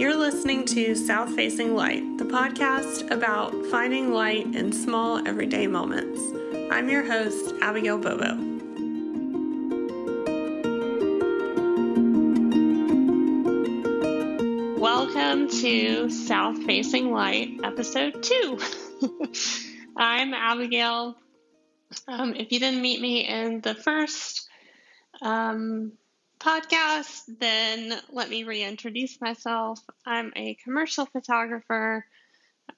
You're listening to South Facing Light, the podcast about finding light in small everyday moments. I'm your host, Abigail Bobo. Welcome to South Facing Light, episode two. I'm Abigail. Um, if you didn't meet me in the first um, podcast, then let me reintroduce myself. I'm a commercial photographer,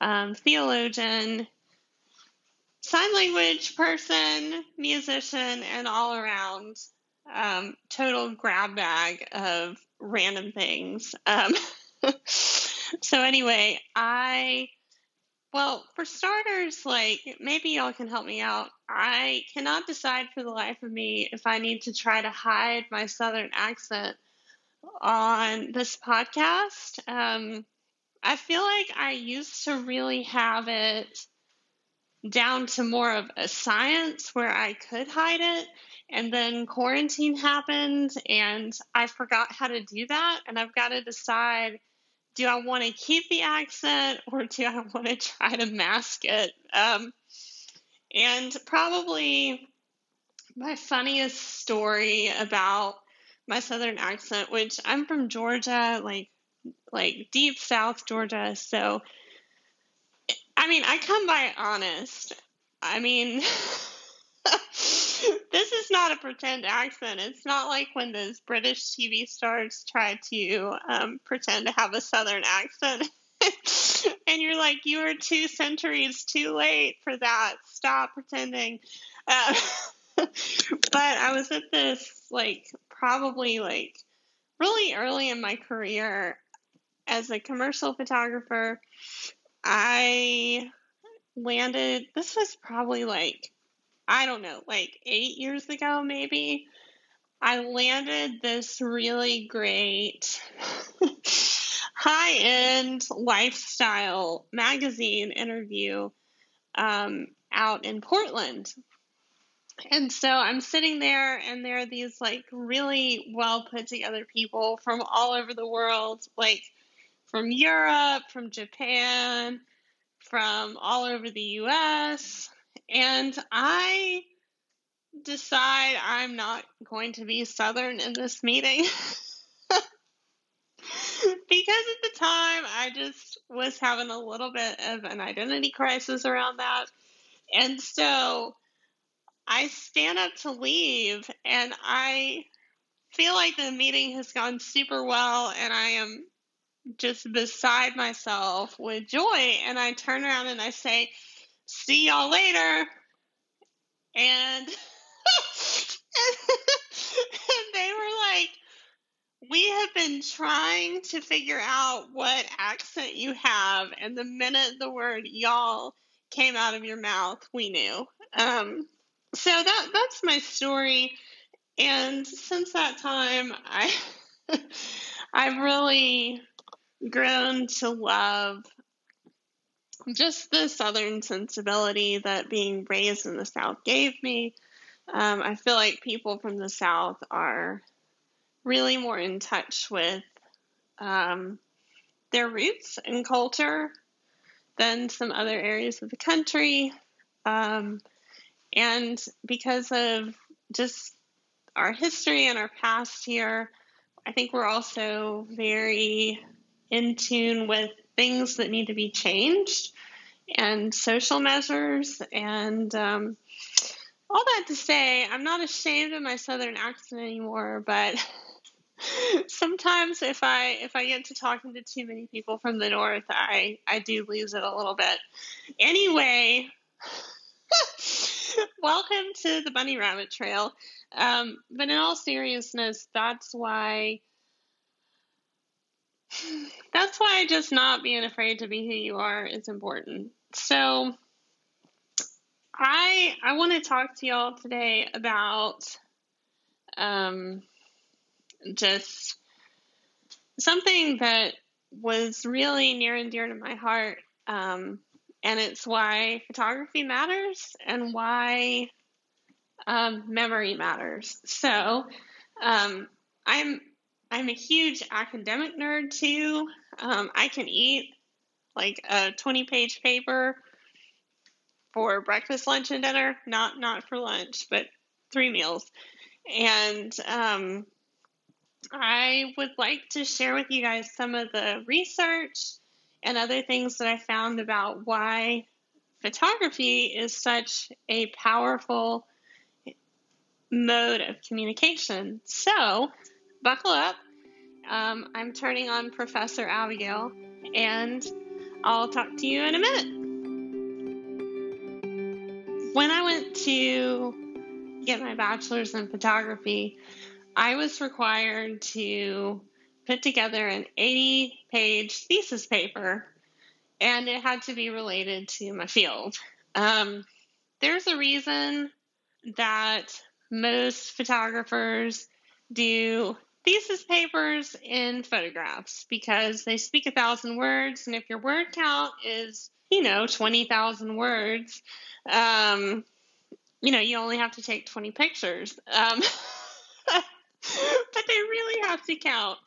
um, theologian, sign language person, musician, and all around um, total grab bag of random things. Um, so, anyway, I well, for starters, like maybe y'all can help me out. I cannot decide for the life of me if I need to try to hide my southern accent on this podcast. Um, I feel like I used to really have it down to more of a science where I could hide it. And then quarantine happened and I forgot how to do that. And I've got to decide do I want to keep the accent or do I want to try to mask it? Um, and probably my funniest story about my southern accent, which I'm from Georgia, like like deep South Georgia. So, I mean, I come by honest. I mean. this is not a pretend accent. It's not like when those British TV stars try to um, pretend to have a Southern accent. and you're like, you are two centuries too late for that. Stop pretending. Uh, but I was at this, like, probably like really early in my career as a commercial photographer. I landed, this was probably like I don't know, like eight years ago, maybe, I landed this really great high end lifestyle magazine interview um, out in Portland. And so I'm sitting there, and there are these like really well put together people from all over the world, like from Europe, from Japan, from all over the US, and I decide I'm not going to be Southern in this meeting. because at the time I just was having a little bit of an identity crisis around that. And so I stand up to leave and I feel like the meeting has gone super well and I am just beside myself with joy. And I turn around and I say, see y'all later. And, and, they were like, we have been trying to figure out what accent you have. And the minute the word y'all came out of your mouth, we knew. Um, so that that's my story. And since that time, I I've really grown to love just the Southern sensibility that being raised in the South gave me. Um, I feel like people from the South are really more in touch with um, their roots and culture than some other areas of the country. Um, and because of just our history and our past here, I think we're also very in tune with things that need to be changed and social measures and um, all that to say i'm not ashamed of my southern accent anymore but sometimes if i if i get to talking to too many people from the north i i do lose it a little bit. Anyway welcome to the bunny rabbit trail. Um, but in all seriousness that's why that's why just not being afraid to be who you are is important. So I I want to talk to y'all today about um just something that was really near and dear to my heart um and it's why photography matters and why um, memory matters. So um, I'm I'm a huge academic nerd too. um, I can eat like a 20 page paper for breakfast, lunch, and dinner. Not not for lunch, but three meals. And um, I would like to share with you guys some of the research and other things that I found about why photography is such a powerful mode of communication. So, buckle up. Um, I'm turning on Professor Abigail, and I'll talk to you in a minute. When I went to get my bachelor's in photography, I was required to put together an 80 page thesis paper, and it had to be related to my field. Um, there's a reason that most photographers do thesis papers in photographs because they speak a thousand words, and if your word count is, you know, 20,000 words, um, you know, you only have to take 20 pictures. Um, but they really have to count.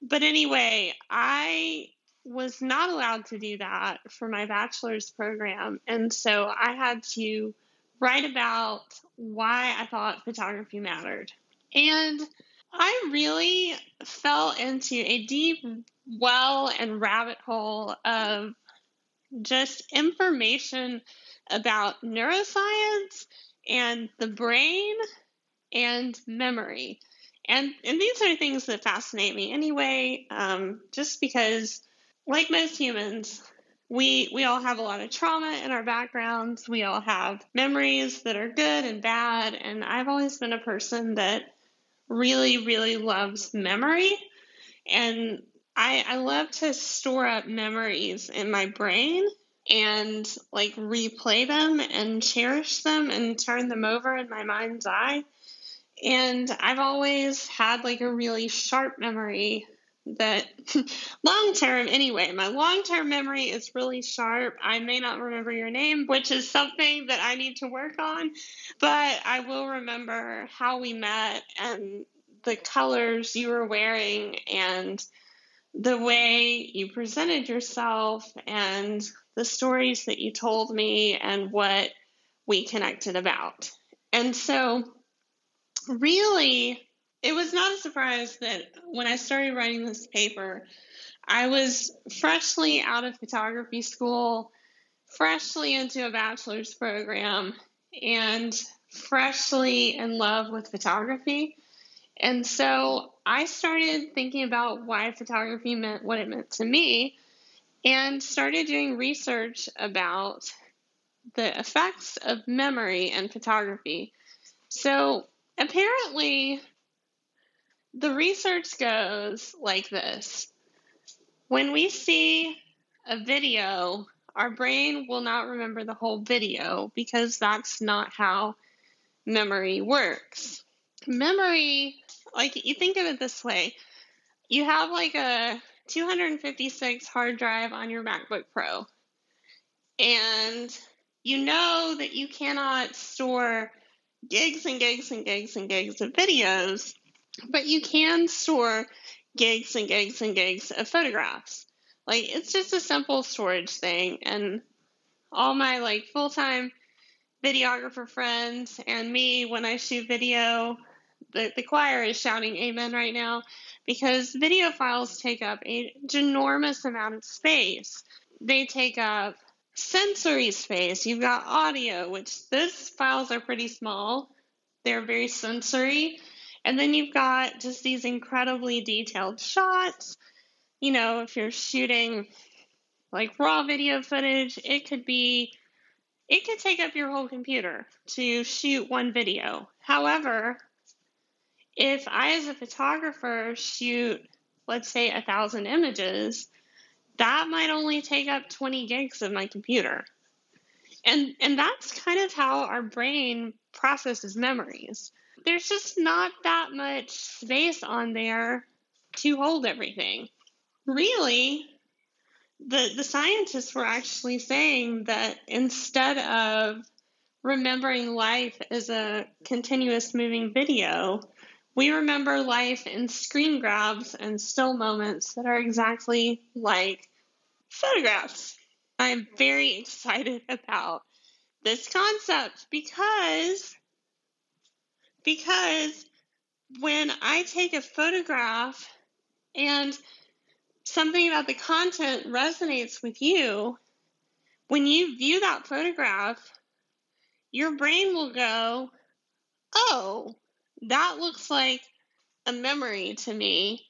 But anyway, I was not allowed to do that for my bachelor's program. And so I had to write about why I thought photography mattered. And I really fell into a deep well and rabbit hole of just information about neuroscience and the brain and memory. And and these are things that fascinate me anyway, um, just because, like most humans, we we all have a lot of trauma in our backgrounds. We all have memories that are good and bad. And I've always been a person that really, really loves memory. And I, I love to store up memories in my brain and like replay them and cherish them and turn them over in my mind's eye. And I've always had like a really sharp memory that long term, anyway, my long term memory is really sharp. I may not remember your name, which is something that I need to work on, but I will remember how we met and the colors you were wearing and the way you presented yourself and the stories that you told me and what we connected about. And so really, it was not a surprise that when I started writing this paper, I was freshly out of photography school, freshly into a bachelor's program, and freshly in love with photography. And so I started thinking about why photography meant what it meant to me and started doing research about the effects of memory and photography. So Apparently, the research goes like this when we see a video, our brain will not remember the whole video because that's not how memory works. Memory, like you think of it this way you have like a 256 hard drive on your MacBook Pro, and you know that you cannot store gigs and gigs and gigs and gigs of videos, but you can store gigs and gigs and gigs of photographs. Like it's just a simple storage thing and all my like full-time videographer friends and me when I shoot video, the, the choir is shouting amen right now because video files take up a ginormous amount of space. They take up sensory space. You've got audio, which those files are pretty small. They're very sensory. And then you've got just these incredibly detailed shots. You know, if you're shooting like raw video footage, it could be, it could take up your whole computer to shoot one video. However, if I, as a photographer, shoot, let's say, a thousand images, that might only take up 20 gigs of my computer. And and that's kind of how our brain processes memories. There's just not that much space on there to hold everything. Really, the the scientists were actually saying that instead of remembering life as a continuous moving video, We remember life in screen grabs and still moments that are exactly like photographs. I'm very excited about this concept because because when I take a photograph and something about the content resonates with you, when you view that photograph, your brain will go, Oh, that looks like a memory to me.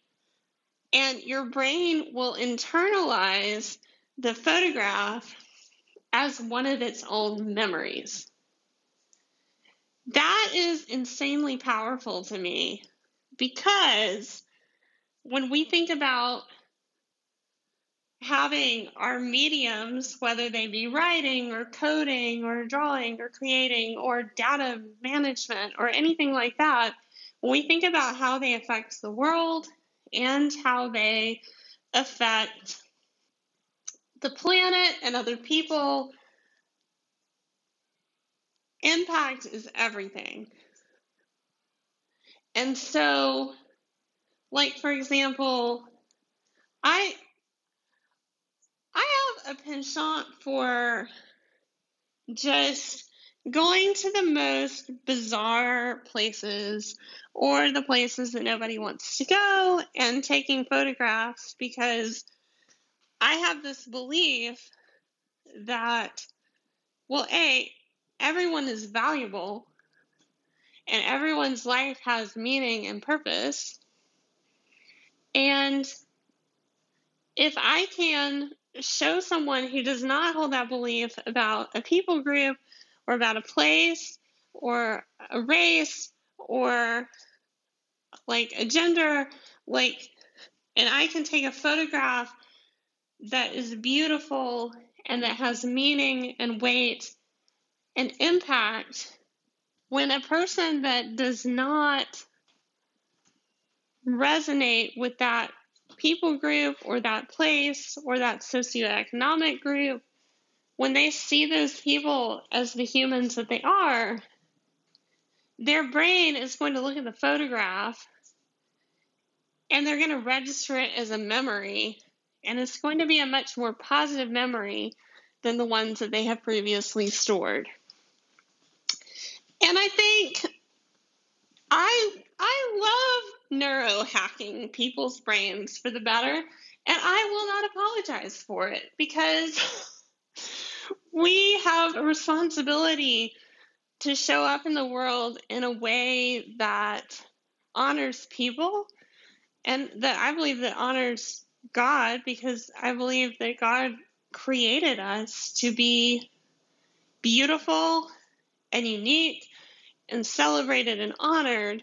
And your brain will internalize the photograph as one of its own memories. That is insanely powerful to me because when we think about having our mediums, whether they be writing or coding or drawing or creating or data management or anything like that, when we think about how they affect the world and how they affect the planet and other people, impact is everything. And so, like for example, I I have a penchant for just going to the most bizarre places or the places that nobody wants to go and taking photographs because I have this belief that, well, A, everyone is valuable and everyone's life has meaning and purpose. And if I can show someone who does not hold that belief about a people group or about a place or a race or like a gender, like, and I can take a photograph that is beautiful and that has meaning and weight and impact when a person that does not resonate with that people group or that place or that socioeconomic group, when they see those people as the humans that they are, their brain is going to look at the photograph and they're going to register it as a memory. And it's going to be a much more positive memory than the ones that they have previously stored. And I think I I love neurohacking people's brains for the better, and I will not apologize for it because we have a responsibility to show up in the world in a way that honors people and that I believe that honors God because I believe that God created us to be beautiful and unique and celebrated and honored.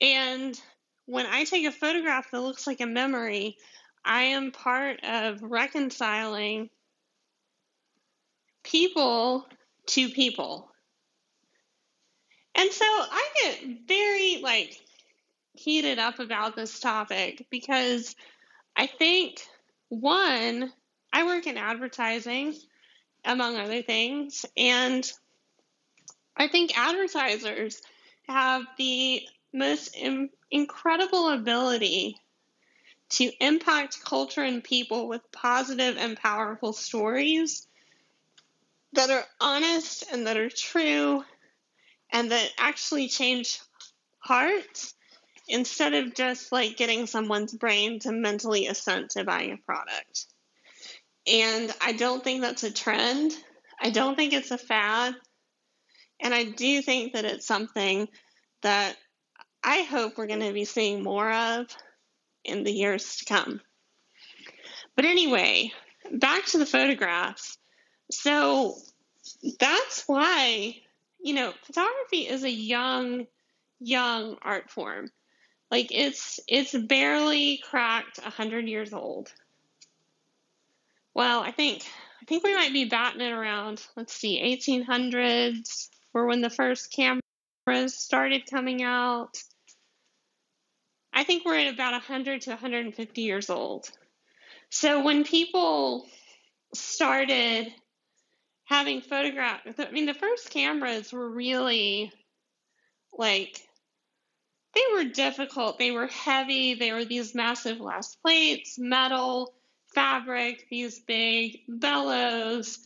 And when I take a photograph that looks like a memory, I am part of reconciling people to people. And so I get very like heated up about this topic because I think one, I work in advertising among other things, and I think advertisers have the most Im- incredible ability to impact culture and people with positive and powerful stories that are honest and that are true and that actually change hearts instead of just like getting someone's brain to mentally assent to buying a product. And I don't think that's a trend. I don't think it's a fad. And I do think that it's something that I hope we're going to be seeing more of in the years to come. But anyway, back to the photographs. So that's why, you know, photography is a young, young art form. Like it's it's barely cracked 100 years old. Well, I think I think we might be batting it around. Let's see, 1800s, were when the first cameras started coming out. I think we're at about 100 to 150 years old. So when people started having photographs, I mean, the first cameras were really like they were difficult. They were heavy. They were these massive glass plates, metal, fabric, these big bellows,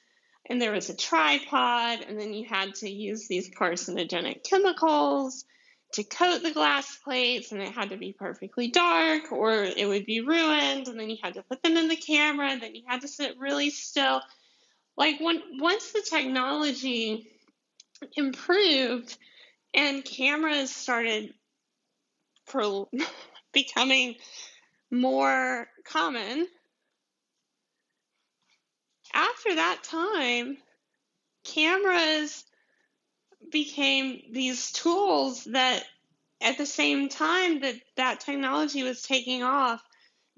and there was a tripod, and then you had to use these carcinogenic chemicals to coat the glass plates, and it had to be perfectly dark or it would be ruined, and then you had to put them in the camera, and then you had to sit really still. Like when once the technology improved and cameras started pro- becoming more common, after that time, cameras became these tools that at the same time that that technology was taking off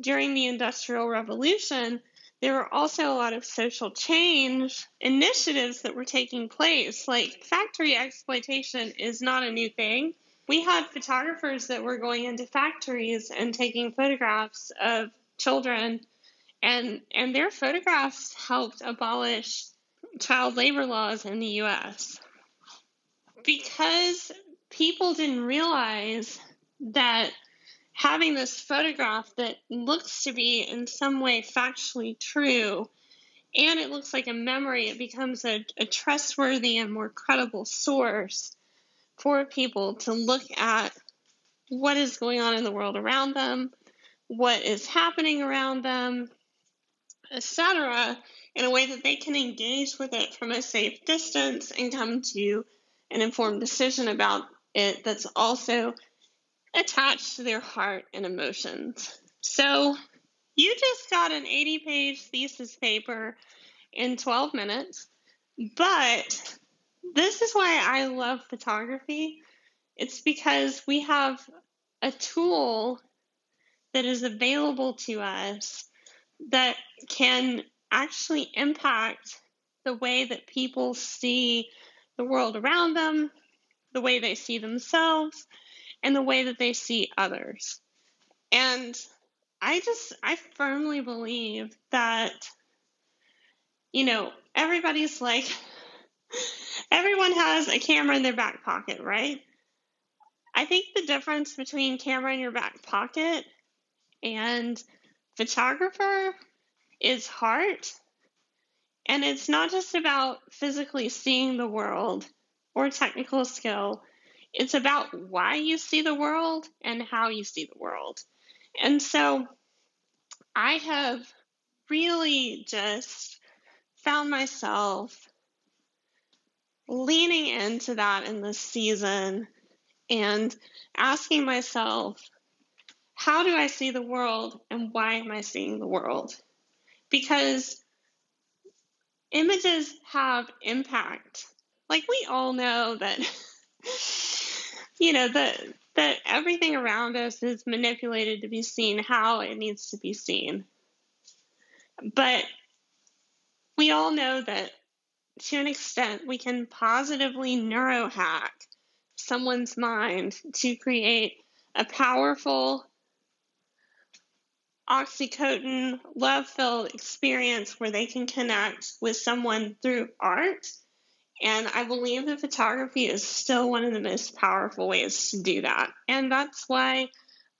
during the industrial revolution there were also a lot of social change initiatives that were taking place. Like factory exploitation is not a new thing. We had photographers that were going into factories and taking photographs of children and and their photographs helped abolish child labor laws in the US because people didn't realize that having this photograph that looks to be in some way factually true and it looks like a memory, it becomes a, a trustworthy and more credible source for people to look at what is going on in the world around them, what is happening around them, etc., in a way that they can engage with it from a safe distance and come to an informed decision about it that's also attached to their heart and emotions. So, you just got an 80 page thesis paper in 12 minutes, but this is why I love photography. It's because we have a tool that is available to us that can actually impact the way that people see the world around them, the way they see themselves, and the way that they see others. And I just, I firmly believe that, you know, everybody's like, everyone has a camera in their back pocket, right? I think the difference between camera in your back pocket and photographer is heart and it's not just about physically seeing the world or technical skill, it's about why you see the world and how you see the world. And so I have really just found myself leaning into that in this season and asking myself, how do I see the world and why am I seeing the world? Because images have impact. Like we all know that you know that that everything around us is manipulated to be seen how it needs to be seen. But we all know that to an extent we can positively neurohack someone's mind to create a powerful oxytocin love filled experience where they can connect with someone through art. And I believe that photography is still one of the most powerful ways to do that. And that's why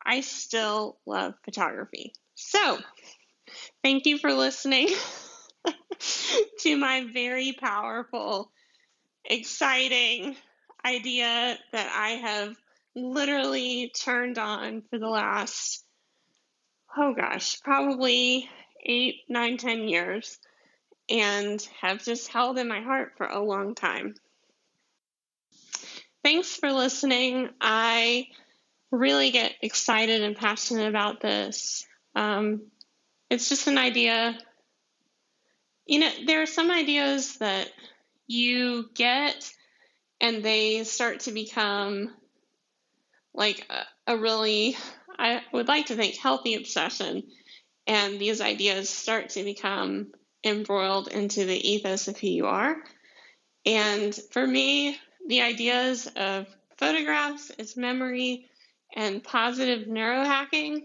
I still love photography. So, thank you for listening to my very powerful, exciting idea that I have literally turned on for the last oh gosh, probably eight, nine, ten years, and have just held in my heart for a long time. Thanks for listening. I really get excited and passionate about this. Um, it's just an idea. You know, there are some ideas that you get and they start to become like a, a really I would like to think, healthy obsession. And these ideas start to become embroiled into the ethos of who you are. And for me, the ideas of photographs, its memory, and positive neurohacking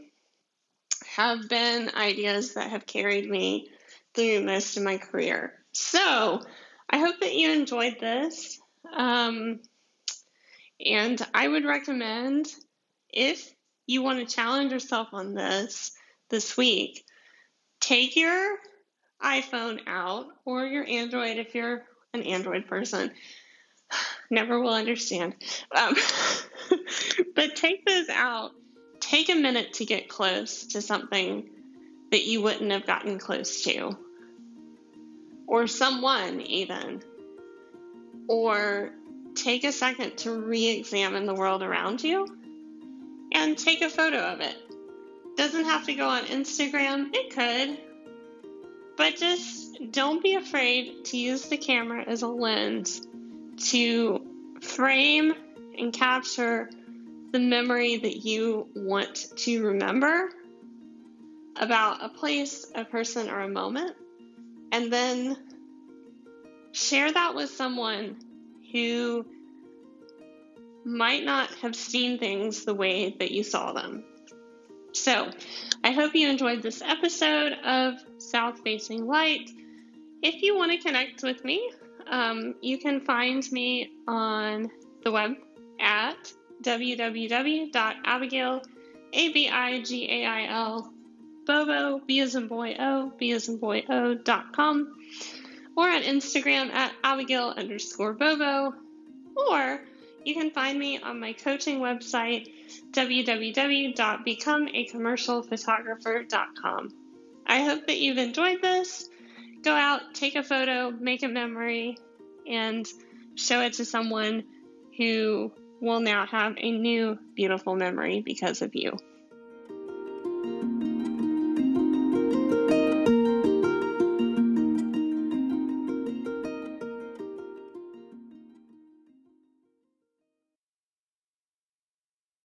have been ideas that have carried me through most of my career. So I hope that you enjoyed this. Um, and I would recommend if you want to challenge yourself on this this week, take your iPhone out or your Android if you're an Android person. Never will understand. Um, but take those out. Take a minute to get close to something that you wouldn't have gotten close to, or someone, even. Or take a second to re examine the world around you and take a photo of it. Doesn't have to go on Instagram, it could. But just don't be afraid to use the camera as a lens to frame and capture the memory that you want to remember about a place, a person, or a moment, and then share that with someone who might not have seen things the way that you saw them. So, I hope you enjoyed this episode of South Facing Light. If you want to connect with me, um, you can find me on the web at www.abigail, or on Instagram at Abigail underscore Bobo, or you can find me on my coaching website, www.becomeacommercialphotographer.com. I hope that you've enjoyed this. Go out, take a photo, make a memory, and show it to someone who will now have a new beautiful memory because of you.